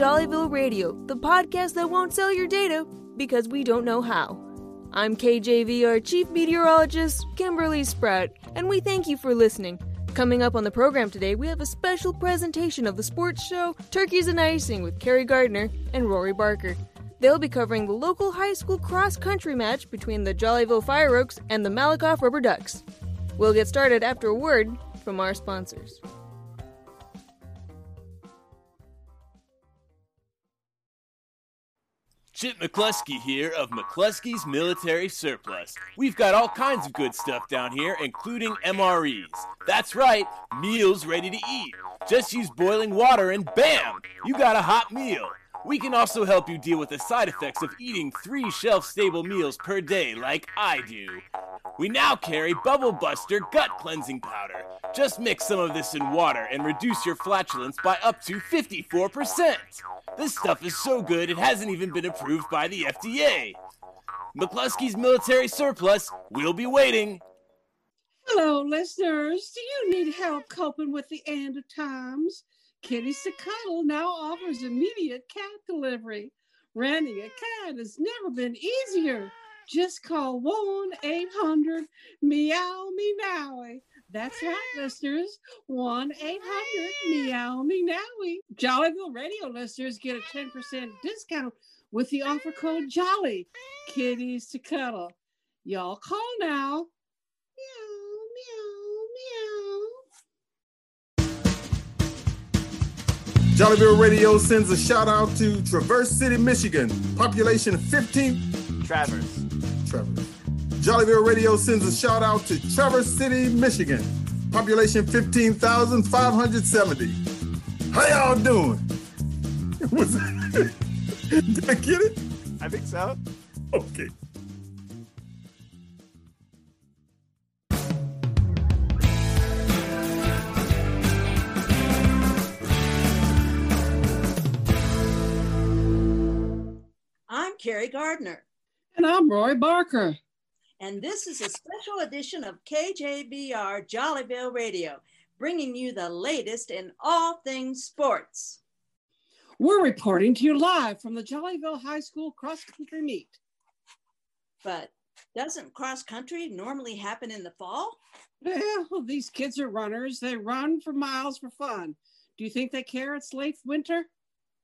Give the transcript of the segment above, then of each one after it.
Jollyville Radio, the podcast that won't sell your data because we don't know how. I'm KJVR Chief Meteorologist Kimberly Sprout, and we thank you for listening. Coming up on the program today, we have a special presentation of the sports show Turkeys and Icing with Carey Gardiner and Rory Barker. They'll be covering the local high school cross country match between the Jollyville Fire Oaks and the Malakoff Rubber Ducks. We'll get started after a word from our sponsors. Chip McCluskey here of McCluskey's Military Surplus. We've got all kinds of good stuff down here, including MREs. That's right, meals ready to eat. Just use boiling water and bam, you got a hot meal. We can also help you deal with the side effects of eating three shelf stable meals per day, like I do. We now carry Bubble Buster Gut Cleansing Powder. Just mix some of this in water and reduce your flatulence by up to 54%. This stuff is so good it hasn't even been approved by the FDA. McCluskey's Military Surplus, we'll be waiting. Hello, listeners. Do you need help coping with the end of times? To Cuddle now offers immediate cat delivery. Renting a cat has never been easier. Just call 1 800 Meow Meowie. That's right, listeners. 1 800 Meow Meowie. Jollyville Radio listeners get a 10% discount with the offer code JOLLY. Kitties to Cuddle. Y'all call now. Jollyville Radio sends a shout out to Traverse City, Michigan, population 15. Travers. Traverse. Jollyville Radio sends a shout out to Traverse City, Michigan, population 15,570. How y'all doing? Was Did I get it? I think so. Okay. Carey Gardiner, And I'm Rory Barker. and this is a special edition of KJVR Jollyville Radio, bringing you the latest in all things sports. We're reporting to you live from the Jollyville High School cross country meet. But doesn't cross country normally happen in the fall? Well, these kids are runners. They run for miles for fun. Do you think they care it's late winter?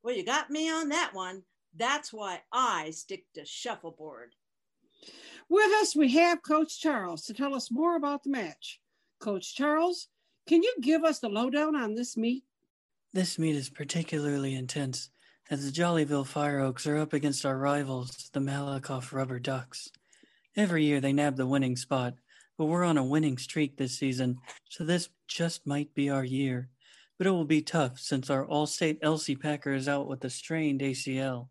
Well, you got me on that one. That's why I stick to shuffleboard. With us, we have Coach Charles to tell us more about the match. Coach Charles, can you give us the lowdown on this meet? This meet is particularly intense as the Jollyville Fire Oaks are up against our rivals, the Malakoff Rubber Ducks. Every year they nab the winning spot, but we're on a winning streak this season, so this just might be our year. But it will be tough since our All State Elsie Packer is out with a strained ACL.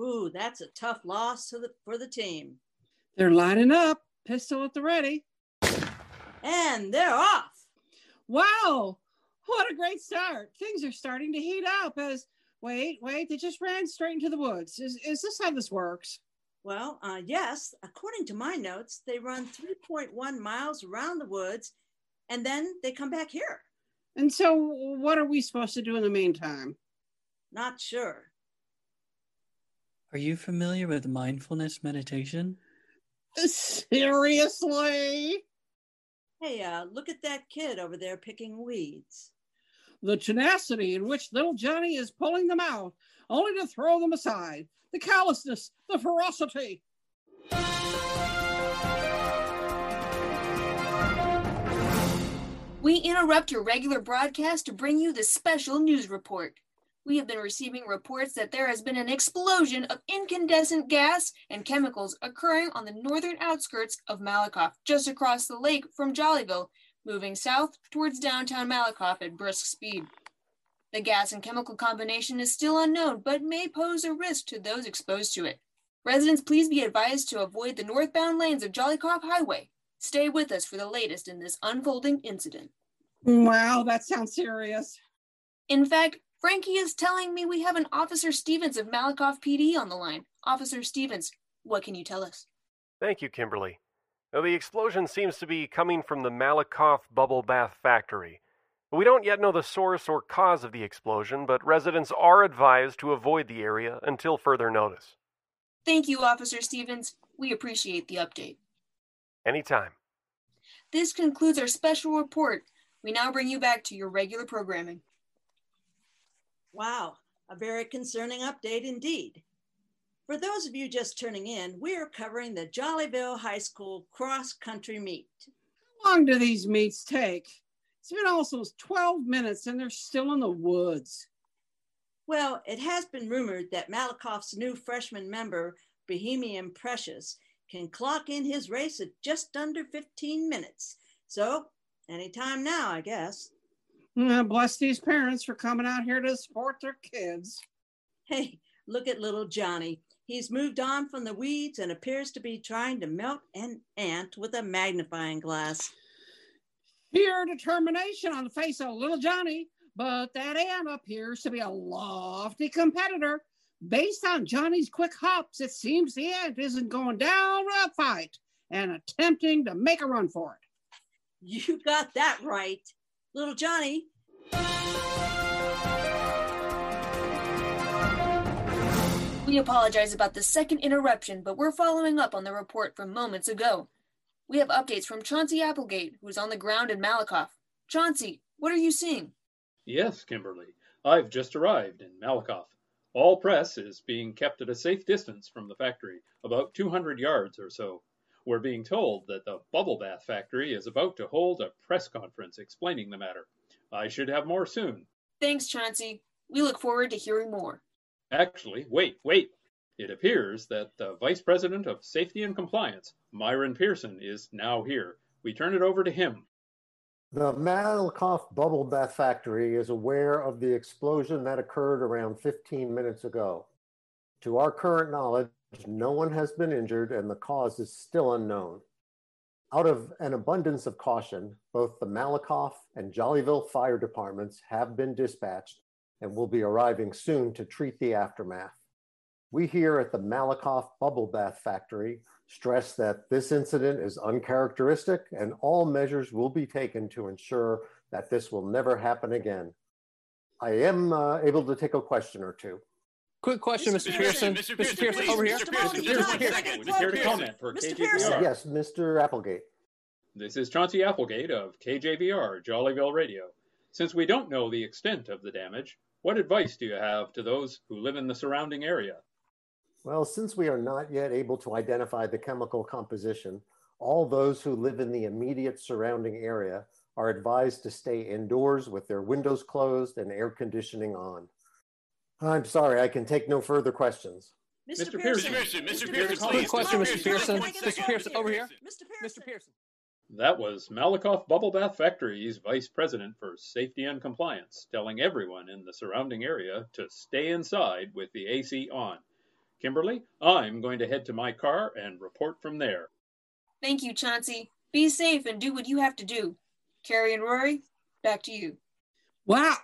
Ooh, that's a tough loss to the, for the team. They're lining up, pistol at the ready. And they're off. Wow, what a great start. Things are starting to heat up as, wait, wait, they just ran straight into the woods. Is, is this how this works? Well, uh, yes, according to my notes, they run 3.1 miles around the woods and then they come back here. And so, what are we supposed to do in the meantime? Not sure. Are you familiar with mindfulness meditation? Seriously? Hey, uh, look at that kid over there picking weeds. The tenacity in which little Johnny is pulling them out, only to throw them aside. The callousness, the ferocity. We interrupt your regular broadcast to bring you this special news report. We have been receiving reports that there has been an explosion of incandescent gas and chemicals occurring on the northern outskirts of Malakoff, just across the lake from Jollyville, moving south towards downtown Malakoff at brisk speed. The gas and chemical combination is still unknown, but may pose a risk to those exposed to it. Residents, please be advised to avoid the northbound lanes of Jollycoff Highway. Stay with us for the latest in this unfolding incident. Wow, that sounds serious. In fact, Frankie is telling me we have an Officer Stevens of Malakoff PD on the line. Officer Stevens, what can you tell us? Thank you, Kimberly. Now, the explosion seems to be coming from the Malakoff Bubble Bath Factory. We don't yet know the source or cause of the explosion, but residents are advised to avoid the area until further notice. Thank you, Officer Stevens. We appreciate the update. Anytime. This concludes our special report. We now bring you back to your regular programming. Wow, a very concerning update indeed. For those of you just turning in, we are covering the Jollyville High School cross country meet. How long do these meets take? It's been almost 12 minutes and they're still in the woods. Well, it has been rumored that Malakoff's new freshman member, Bohemian Precious, can clock in his race at just under 15 minutes. So, anytime now, I guess. Bless these parents for coming out here to support their kids. Hey, look at little Johnny. He's moved on from the weeds and appears to be trying to melt an ant with a magnifying glass. Pure determination on the face of little Johnny, but that ant appears to be a lofty competitor. Based on Johnny's quick hops, it seems the ant isn't going down with a fight and attempting to make a run for it. You got that right. Little Johnny, We apologize about the second interruption, but we're following up on the report from moments ago. We have updates from Chauncey Applegate, who's on the ground in Malakoff. Chauncey, what are you seeing? Yes, Kimberly. I've just arrived in Malakoff. All press is being kept at a safe distance from the factory, about 200 yards or so. We're being told that the Bubble Bath factory is about to hold a press conference explaining the matter. I should have more soon. Thanks, Chauncey. We look forward to hearing more. Actually, wait, wait. It appears that the Vice President of Safety and Compliance, Myron Pearson, is now here. We turn it over to him. The Malakoff Bubble Bath Factory is aware of the explosion that occurred around 15 minutes ago. To our current knowledge, no one has been injured and the cause is still unknown. Out of an abundance of caution, both the Malakoff and Jollyville fire departments have been dispatched and will be arriving soon to treat the aftermath. We here at the Malakoff Bubble Bath Factory stress that this incident is uncharacteristic and all measures will be taken to ensure that this will never happen again. I am uh, able to take a question or two. Quick question, Mr. Pearson. Mr. Mr. Pearson, Pearson, over here. Mr. Pearson, Mr. Pearson, one here. Just here to comment for Mr. KJVR. Yes, Mr. Applegate. This is Chauncey Applegate of KJVR, Jollyville Radio. Since we don't know the extent of the damage, what advice do you have to those who live in the surrounding area? Well, since we are not yet able to identify the chemical composition, all those who live in the immediate surrounding area are advised to stay indoors with their windows closed and air conditioning on. I'm sorry, I can take no further questions. Mr. Mr. Pearson. Pearson, Mr. Mr. Pearson, Pearson, please. Quick question, Mr. Mr. Pearson. Pearson. Mr. Pearson, over here. Mr. Pearson. Mr. Pearson. Pearson. That was Malakoff Bubble Bath Factory's Vice President for Safety and Compliance telling everyone in the surrounding area to stay inside with the AC on. Kimberly, I'm going to head to my car and report from there. Thank you, Chauncey. Be safe and do what you have to do. Carey and Rory, back to you. Wow,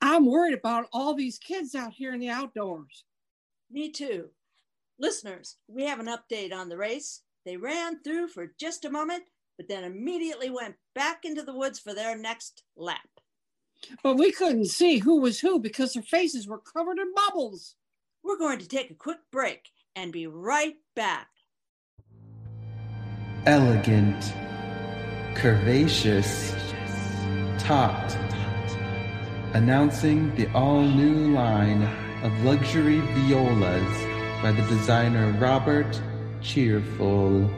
I'm worried about all these kids out here in the outdoors. Me too. Listeners, we have an update on the race. They ran through for just a moment, but then immediately went back into the woods for their next lap. But we couldn't see who was who because their faces were covered in bubbles. We're going to take a quick break and be right back. elegant, curvaceous, taut, announcing the all new line of luxury violas by the designer Robert Cheerful.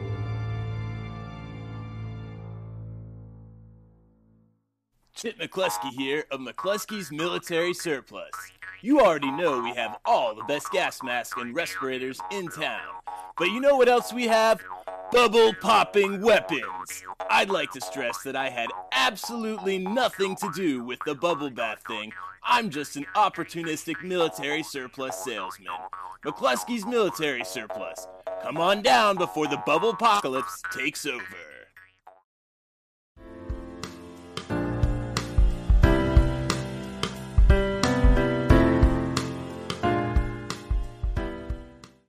Chip McCluskey here of McCluskey's Military Surplus. You already know we have all the best gas masks and respirators in town. But you know what else we have? Bubble popping weapons. I'd like to stress that I had absolutely nothing to do with the bubble bath thing. I'm just an opportunistic military surplus salesman. McCluskey's Military Surplus. Come on down before the bubble apocalypse takes over.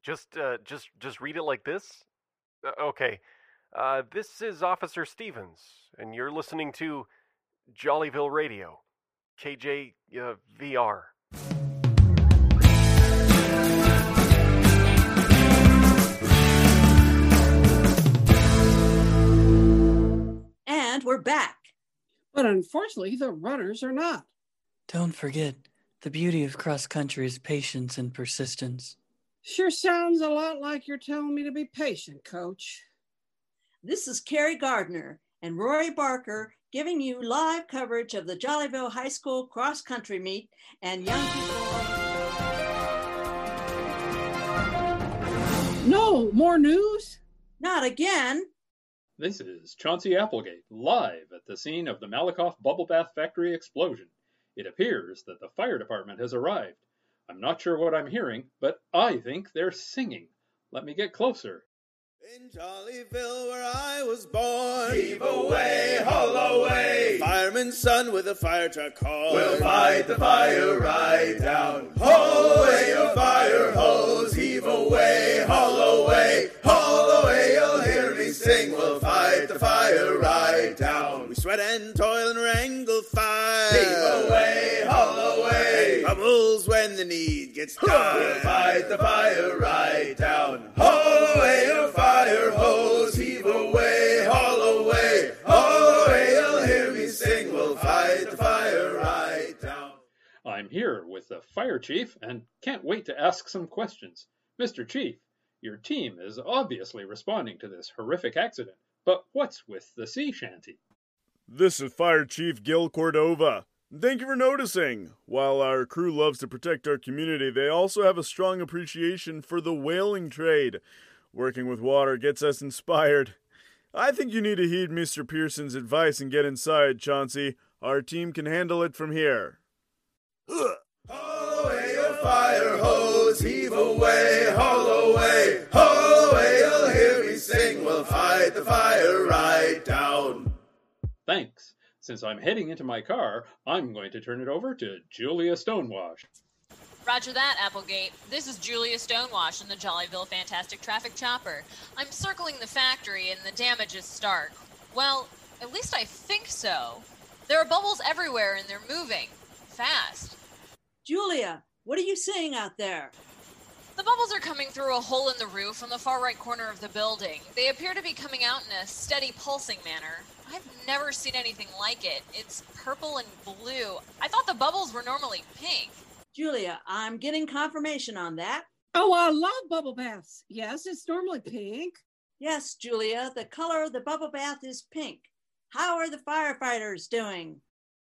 Just, uh, just, just read it like this. Uh, okay. Uh, this is Officer Stevens, and you're listening to Jollyville Radio, KJ uh, VR. And we're back. But unfortunately, the runners are not. Don't forget, the beauty of cross country is patience and persistence. Sure sounds a lot like you're telling me to be patient, coach. This is Carey Gardiner and Rory Barker giving you live coverage of the Jollyville High School cross country meet and young people. No, more news? Not again. This is Chauncey Applegate, live at the scene of the Malakoff Bubble Bath Factory explosion. It appears that the fire department has arrived. I'm not sure what I'm hearing, but I think they're singing. Let me get closer. In Jollyville, where I was born, heave away, haul away. Fireman's son with a fire truck horn. We'll fight the fire right down. Haul away your fire hose, heave away, haul away, haul away. You'll hear me sing. We'll fight the fire right down. We sweat and toil and wrangle the need gets dire. We'll fight the fire right down. Haul away your fire hose, heave away, haul away, haul away. You'll hear me sing. We'll fight the fire right down. I'm here with the fire chief and can't wait to ask some questions. Mr. Chief, your team is obviously responding to this horrific accident, but what's with the sea shanty? This is Fire Chief Gil Cordova. Thank you for noticing. While our crew loves to protect our community, they also have a strong appreciation for the whaling trade. Working with water gets us inspired. I think you need to heed Mr. Pearson's advice and get inside, Chauncey. Our team can handle it from here. Haul away your fire hose, heave away, haul away, haul away. You'll hear me sing. We'll fight the fire right down. Thanks. Since I'm heading into my car, I'm going to turn it over to Julia Stonewash. Roger that, Applegate. This is Julia Stonewash in the Jollyville Fantastic Traffic Chopper. I'm circling the factory and the damage is stark. Well, at least I think so. There are bubbles everywhere and they're moving. Fast. Julia, what are you seeing out there? The bubbles are coming through a hole in the roof on the far right corner of the building. They appear to be coming out in a steady pulsing manner. I've never seen anything like it. It's purple and blue. I thought the bubbles were normally pink. Julia, I'm getting confirmation on that. Oh, I love bubble baths. Yes, it's normally pink. Yes, Julia, the color of the bubble bath is pink. How are the firefighters doing?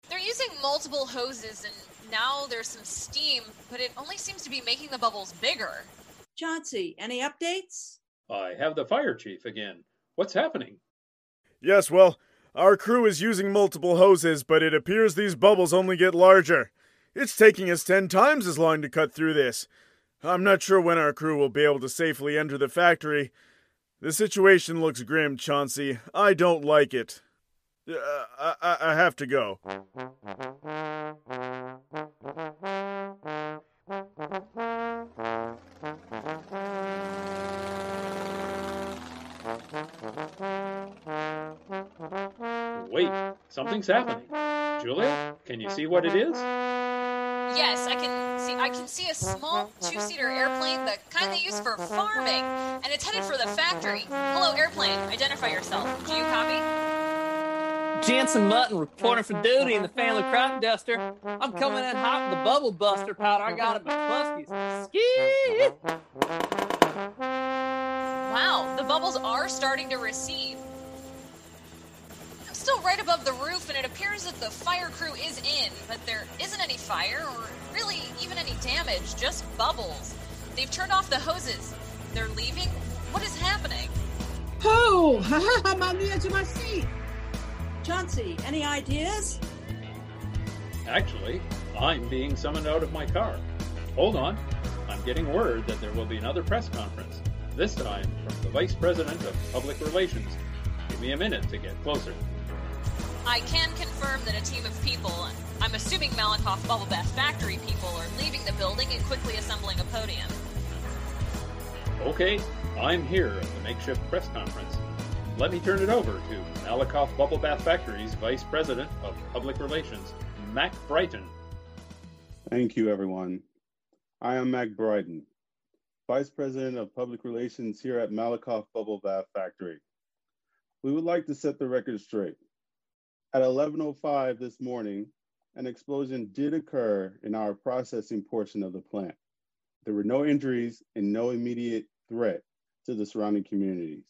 They're using multiple hoses and now there's some steam, but it only seems to be making the bubbles bigger. Chauncey, any updates? I have the fire chief again. What's happening? Yes, well, our crew is using multiple hoses, but it appears these bubbles only get larger. It's taking us ten times as long to cut through this. I'm not sure when our crew will be able to safely enter the factory. The situation looks grim, Chauncey. I don't like it. Uh, I, I, I have to go. Wait, something's happening. Julia, can you see what it is? Yes, I can see I can see a small two-seater airplane, the kind they use for farming, and it's headed for the factory. Hello, airplane. Identify yourself. Do you copy? Jansen Mutton reporting for duty in the family crop duster. I'm coming in hot with the bubble buster powder I got at McCluskey's. Ski! Wow, the bubbles are starting to recede. I'm still right above the roof, and it appears that the fire crew is in, but there isn't any fire or really even any damage, just bubbles. They've turned off the hoses. They're leaving? What is happening? Oh, I'm on the edge of my seat. Chauncey, any ideas? Actually, I'm being summoned out of my car. Hold on. I'm getting word that there will be another press conference, this time from the Vice President of Public Relations. Give me a minute to get closer. I can confirm that a team of people, I'm assuming Malakoff Bubble Bath Factory people, are leaving the building and quickly assembling a podium. Okay, I'm here at the makeshift press conference. let me turn it over to Malakoff Bubble Bath Factory's Vice President of Public Relations, Mac Brighton. Thank you, everyone. I am Mac Bryden, Vice President of Public Relations here at Malakoff Bubble Bath Factory. We would like to set the record straight. At 11.05 this morning, an explosion did occur in our processing portion of the plant. There were no injuries and no immediate threat to the surrounding communities.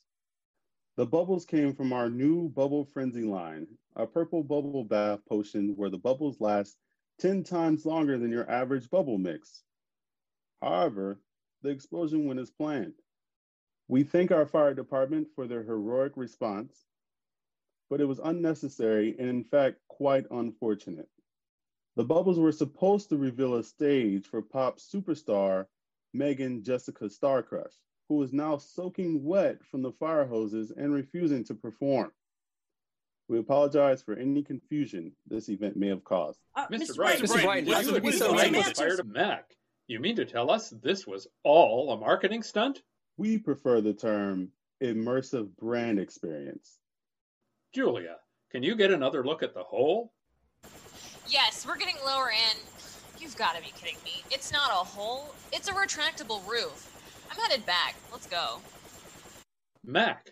The bubbles came from our new Bubble Frenzy line, a purple bubble bath potion where the bubbles last 10 times longer than your average bubble mix. However, the explosion went as planned. We thank our fire department for their heroic response, but it was unnecessary and, in fact, quite unfortunate. The bubbles were supposed to reveal a stage for pop superstar Megan Jessica Starcrush, who is now soaking wet from the fire hoses and refusing to perform. We apologize for any confusion this event may have caused. Uh, Mr. Mr. So Brighton, angry Brighton. fired Mac. You mean to tell us this was all a marketing stunt? We prefer the term immersive brand experience. Julia, can you get another look at the hole? Yes, we're getting lower in. You've got to be kidding me. It's not a hole, it's a retractable roof. I'm headed back. Let's go. Mac,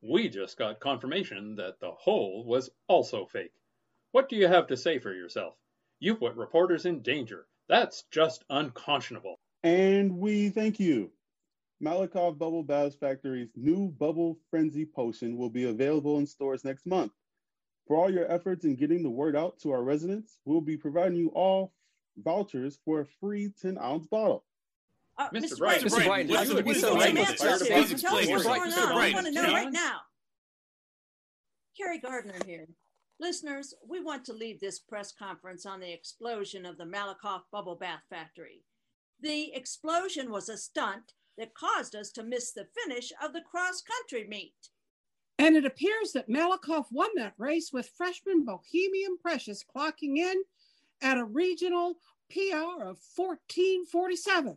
we just got confirmation that the hole was also fake. What do you have to say for yourself? You put reporters in danger. That's just unconscionable. And we thank you. Malakoff Bubble Bath Factory's new Bubble Frenzy potion will be available in stores next month. For all your efforts in getting the word out to our residents, we'll be providing you all vouchers for a free 10 ounce bottle. Uh, Mr. Mr. Brighton, Brighton, Brighton, Brighton, you would be Brighton, so Brighton, angry Brighton, fired Brighton, Please Tell us explain what's yourself. going Mr. on. I Brighton, want to know can right you- now. Carey Gardiner here. Listeners, we want to leave this press conference on the explosion of the Malakoff Bubble Bath Factory. The explosion was a stunt that caused us to miss the finish of the cross country meet. And it appears that Malakoff won that race with freshman Bohemian Precious clocking in at a regional PR of 1447,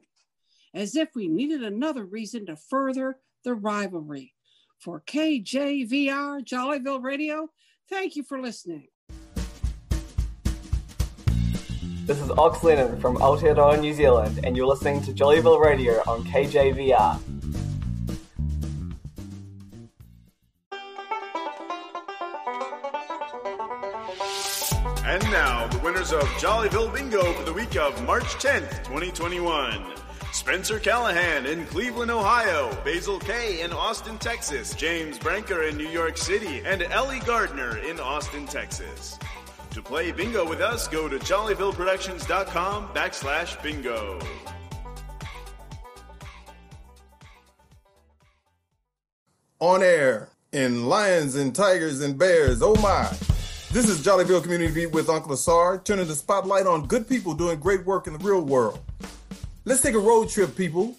as if we needed another reason to further the rivalry. For KJVR Jollyville Radio, thank you for listening. This is Ox Lennon from Aotearoa, New Zealand, and you're listening to Jollyville Radio on KJVR. And now, the winners of Jollyville Bingo for the week of March 10th, 2021. Spencer Callahan in Cleveland, Ohio, Basil Kay in Austin, Texas, James Branker in New York City, and Ellie Gardner in Austin, Texas. To play bingo with us, go to jollyvilleproductions.com backslash bingo. on air in Lions and Tigers and Bears. Oh my. This is Jollyville Community Beat with Uncle Asar, turning the spotlight on good people doing great work in the real world. Let's take a road trip, people.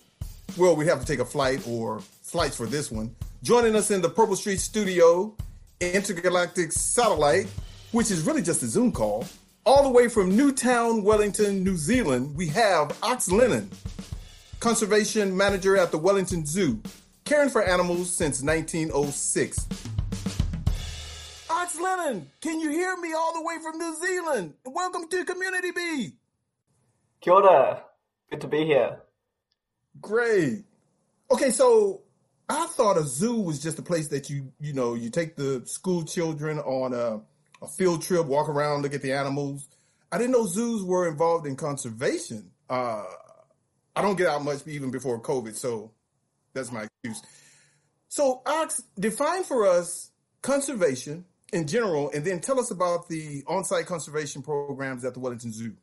Well, we have to take a flight or flights for this one. Joining us in the Purple Street studio, Intergalactic Satellite, which is really just a Zoom call, all the way from Newtown, Wellington, New Zealand, we have Ox Lennon, conservation manager at the Wellington Zoo, caring for animals since 1906. Ox Lennon, can you hear me all the way from New Zealand? Welcome to Community B. Kia ora. Good to be here. Great. Okay, so I thought a zoo was just a place that you, you know, you take the school children on a, a field trip, walk around, look at the animals. I didn't know zoos were involved in conservation. Uh, I don't get out much even before COVID, so that's my excuse. So, Ox, define for us conservation in general, and then tell us about the on-site conservation programs at the Wellington Zoo.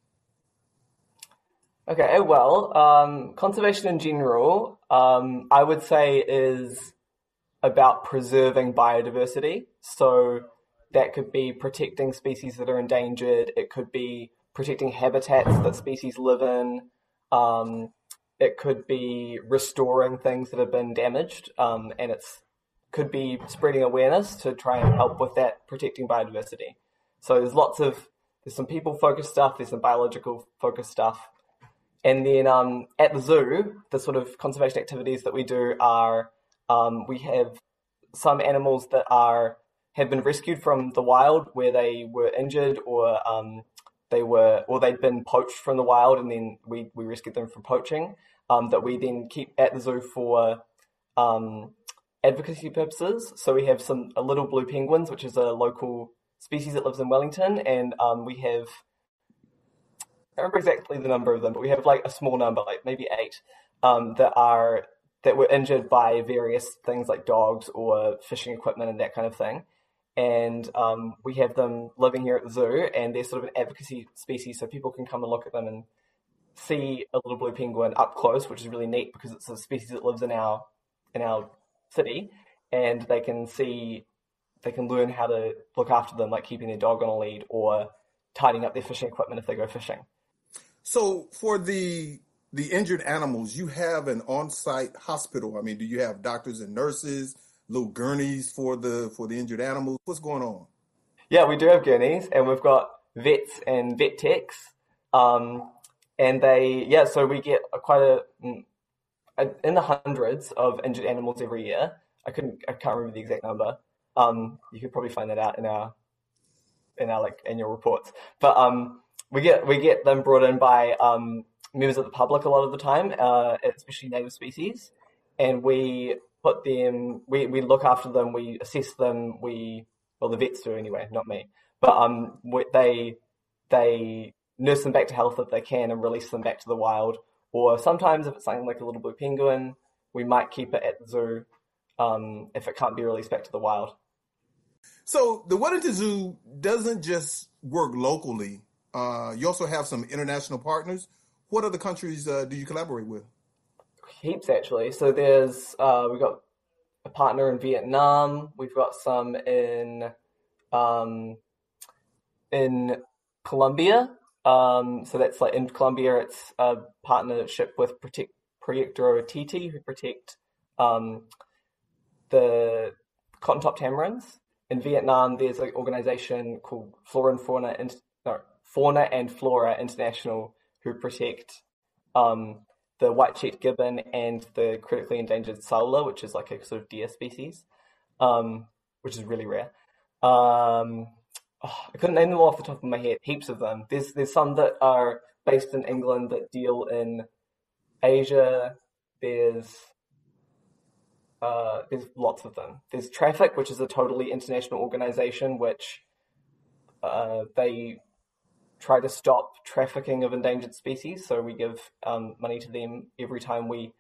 Okay, well, um, conservation in general, um, I would say is about preserving biodiversity. So that could be protecting species that are endangered. It could be protecting habitats that species live in. Um, it could be restoring things that have been damaged, um, and it's could be spreading awareness to try and help with that protecting biodiversity. So there's lots of there's some people focused stuff, there's some biological focused stuff, and then um, at the zoo, the sort of conservation activities that we do are um, we have some animals that are have been rescued from the wild where they were injured or um, they were or they'd been poached from the wild and then we, we rescued them from poaching um, that we then keep at the zoo for um, advocacy purposes. So we have some little blue penguins, which is a local species that lives in Wellington, and um, we have I remember exactly the number of them, but we have like a small number, like maybe eight, um, that are that were injured by various things like dogs or fishing equipment and that kind of thing. And um, we have them living here at the zoo, and they're sort of an advocacy species, so people can come and look at them and see a little blue penguin up close, which is really neat because it's a species that lives in our in our city, and they can see they can learn how to look after them, like keeping their dog on a lead or tidying up their fishing equipment if they go fishing. So for the the injured animals, you have an on-site hospital. I mean, do you have doctors and nurses, little gurneys for the for the injured animals? What's going on? Yeah, we do have gurneys, and we've got vets and vet techs. Um, and they, yeah, so we get quite a, mm, a in the hundreds of injured animals every year. I couldn't, I can't remember the exact number. Um, you could probably find that out in our in our like annual reports. But um, we get we get them brought in by um, members of the public a lot of the time, uh, especially native species, and we put them. We, we look after them. We assess them. We well the vets do anyway, not me. But um, we, they they nurse them back to health if they can and release them back to the wild. Or sometimes if it's something like a little blue penguin, we might keep it at the zoo um, if it can't be released back to the wild. So the Wellington Zoo doesn't just work locally. Uh, you also have some international partners. What other countries uh, do you collaborate with? Heaps actually. So there's uh, we've got a partner in Vietnam. We've got some in um, in Colombia. Um, so that's like in Colombia, it's a partnership with Protect Proyecto Titi, who protect um, the cotton top tamarins. In Vietnam, there's an organization called Flora and Fauna, no, Fauna and Flora International, who protect um, the white-cheeked gibbon and the critically endangered saola, which is like a sort of deer species, um, which is really rare. Um, oh, I couldn't name them all off the top of my head. Heaps of them. There's there's some that are based in England that deal in Asia. There's uh, there's lots of them. There's Traffic, which is a totally international organization, which uh, they try to stop trafficking of endangered species. So we give um, money to them every time we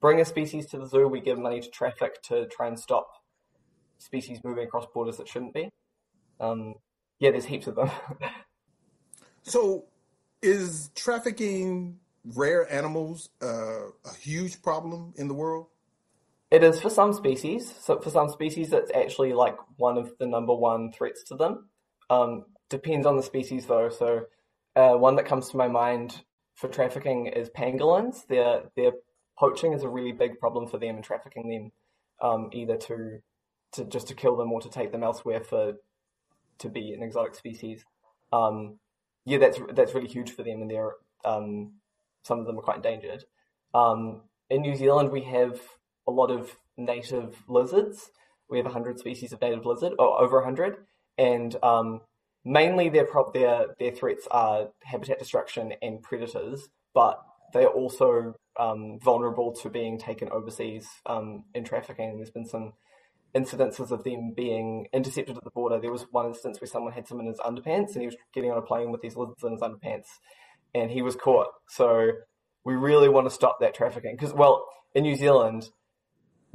bring a species to the zoo. We give money to Traffic to try and stop species moving across borders that shouldn't be. Um, yeah, there's heaps of them. so, is trafficking rare animals uh, a huge problem in the world? It is for some species. So for some species, it's actually like one of the number one threats to them. Um, depends on the species though. So uh, one that comes to my mind for trafficking is pangolins. Their their poaching is a really big problem for them, and trafficking them um, either to to just to kill them or to take them elsewhere for to be an exotic species. Um, yeah, that's that's really huge for them, and they're um, some of them are quite endangered. Um, in New Zealand, we have a lot of native lizards. We have 100 species of native lizard, or over 100, and um, mainly their prop their their threats are habitat destruction and predators, but they are also um, vulnerable to being taken overseas um, in trafficking. There's been some incidences of them being intercepted at the border. There was one instance where someone had some in his underpants and he was getting on a plane with these lizards in his underpants and he was caught. So we really want to stop that trafficking because, well, in New Zealand,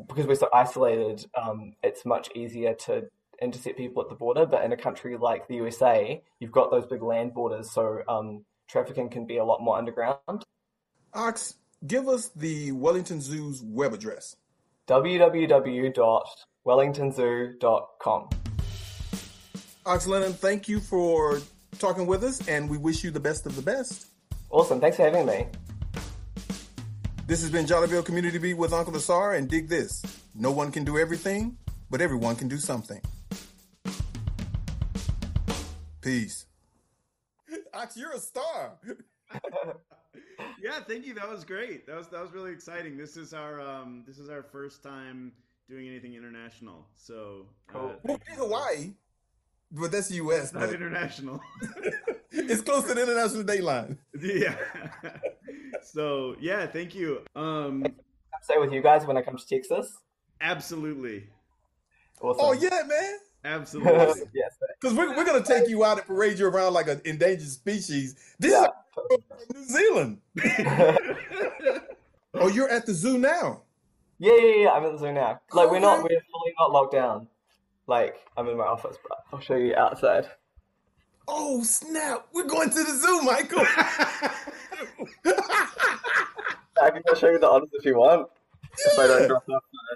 because we're so isolated, um, it's much easier to intercept people at the border. But in a country like the USA, you've got those big land borders, so um, trafficking can be a lot more underground. Ox, give us the Wellington Zoo's web address www.wellingtonzoo.com. Ox Lennon, thank you for talking with us, and we wish you the best of the best. Awesome. Thanks for having me. This has been Jollyville Community Beat with Uncle Asar, and dig this no one can do everything, but everyone can do something. Peace. Ox, you're a star. yeah, thank you. That was great. That was that was really exciting. This is our um, this is our first time doing anything international. So uh, Well, we did Hawaii, but that's U.S. it's not but international. it's close to the international date line. yeah. so yeah, thank you. Um, Stay with you guys when I come to Texas. absolutely, Awesome. Oh yeah, man. absolutely. yes. Because we're, we're gonna take you out and parade you around like an endangered species. This is New Zealand. oh, you're at the zoo now. Yeah, yeah, yeah. I'm at the zoo now. Like we're not, we're fully not locked down. Like I'm in my office, but I'll show you outside. Oh snap! We're going to the zoo, Michael. I can show you the otters if you want. If I don't drop off. uh,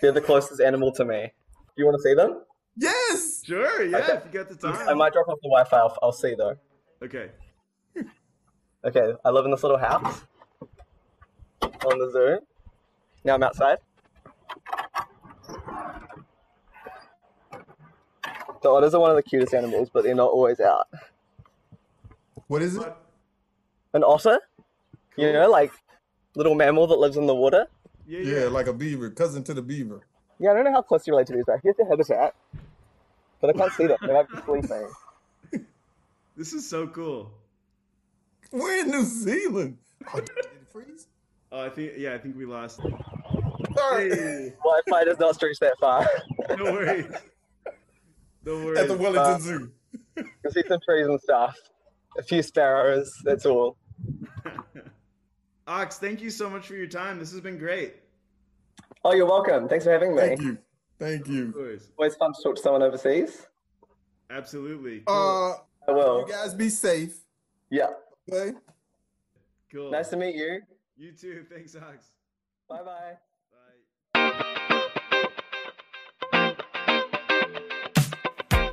They're the closest animal to me. Do you want to see them? Yes. Sure, yeah, Okay. if you got the time. I might drop off the Wi-Fi. I'll, I'll see though. Okay. Okay, I live in this little house on the zoo. Now I'm outside. The otters are one of the cutest animals, but they're not always out. What is it? An otter? You know, like little mammal that lives in the water. Yeah, Yeah, like a beaver, cousin to the beaver. Yeah, I don't know how close you relate to these, but here's the habitat. But I can't see them. They might be sleeping. This is so cool. We're in New Zealand. Oh, did it freeze? Oh, I think yeah, I think we lost. Sorry. Hey, Wi-Fi does not stretch that far. no worries. No worries. At the Wellington Uh, Zoo. I see some trees and stuff. A few sparrows. That's all. Ox, thank you so much for your time. This has been great. Oh, you're welcome. Thanks for having me. Thank you. Thank Of you. course. Always fun to talk to someone overseas. Absolutely. Uh, I will. you guys be safe. Yeah. Okay. cool. Nice to meet you. You too. Thanks, Ox. Bye bye. Bye.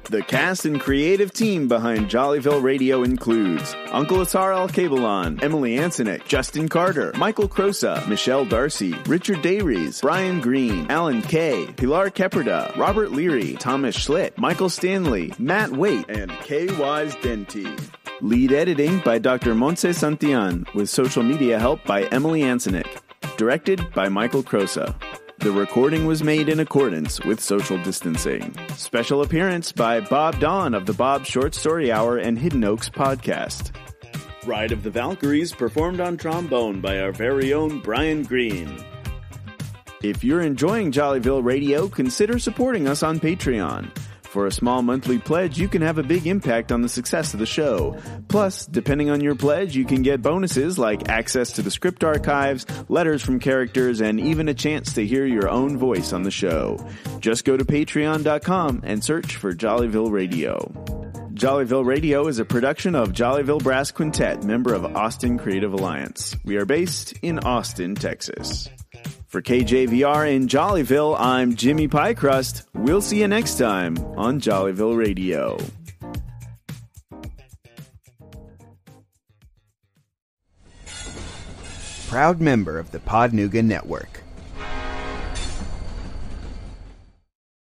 The cast and creative team behind Jollyville Radio includes Uncle Asar Al Kabelon, Emily Ansonik, Justin Carter, Michael Crosa, Michelle Darcy, Richard Dayries, Brian Green, Alan Kay, Pilar Keperda, Robert Leary, Thomas Schlitt, Michael Stanley, Matt Waite, and K. Wise Denti. Lead editing by Dr. Montse Santillan, with social media help by Emily Ansonik. Directed by Michael Crosa. The recording was made in accordance with social distancing. Special appearance by Bob Don of the Bob Short Story Hour and Hidden Oaks podcast. Ride of the Valkyries performed on trombone by our very own Brian Green. If you're enjoying Jollyville Radio, consider supporting us on Patreon. For a small monthly pledge, you can have a big impact on the success of the show. Plus, depending on your pledge, you can get bonuses like access to the script archives, letters from characters, and even a chance to hear your own voice on the show. Just go to patreon.com and search for Jollyville Radio. Jollyville Radio is a production of Jollyville Brass Quintet, member of Austin Creative Alliance. We are based in Austin, Texas. For KJVR in Jollyville, I'm Jimmy Piecrust. We'll see you next time on Jollyville Radio. Proud member of the Podnuga Network.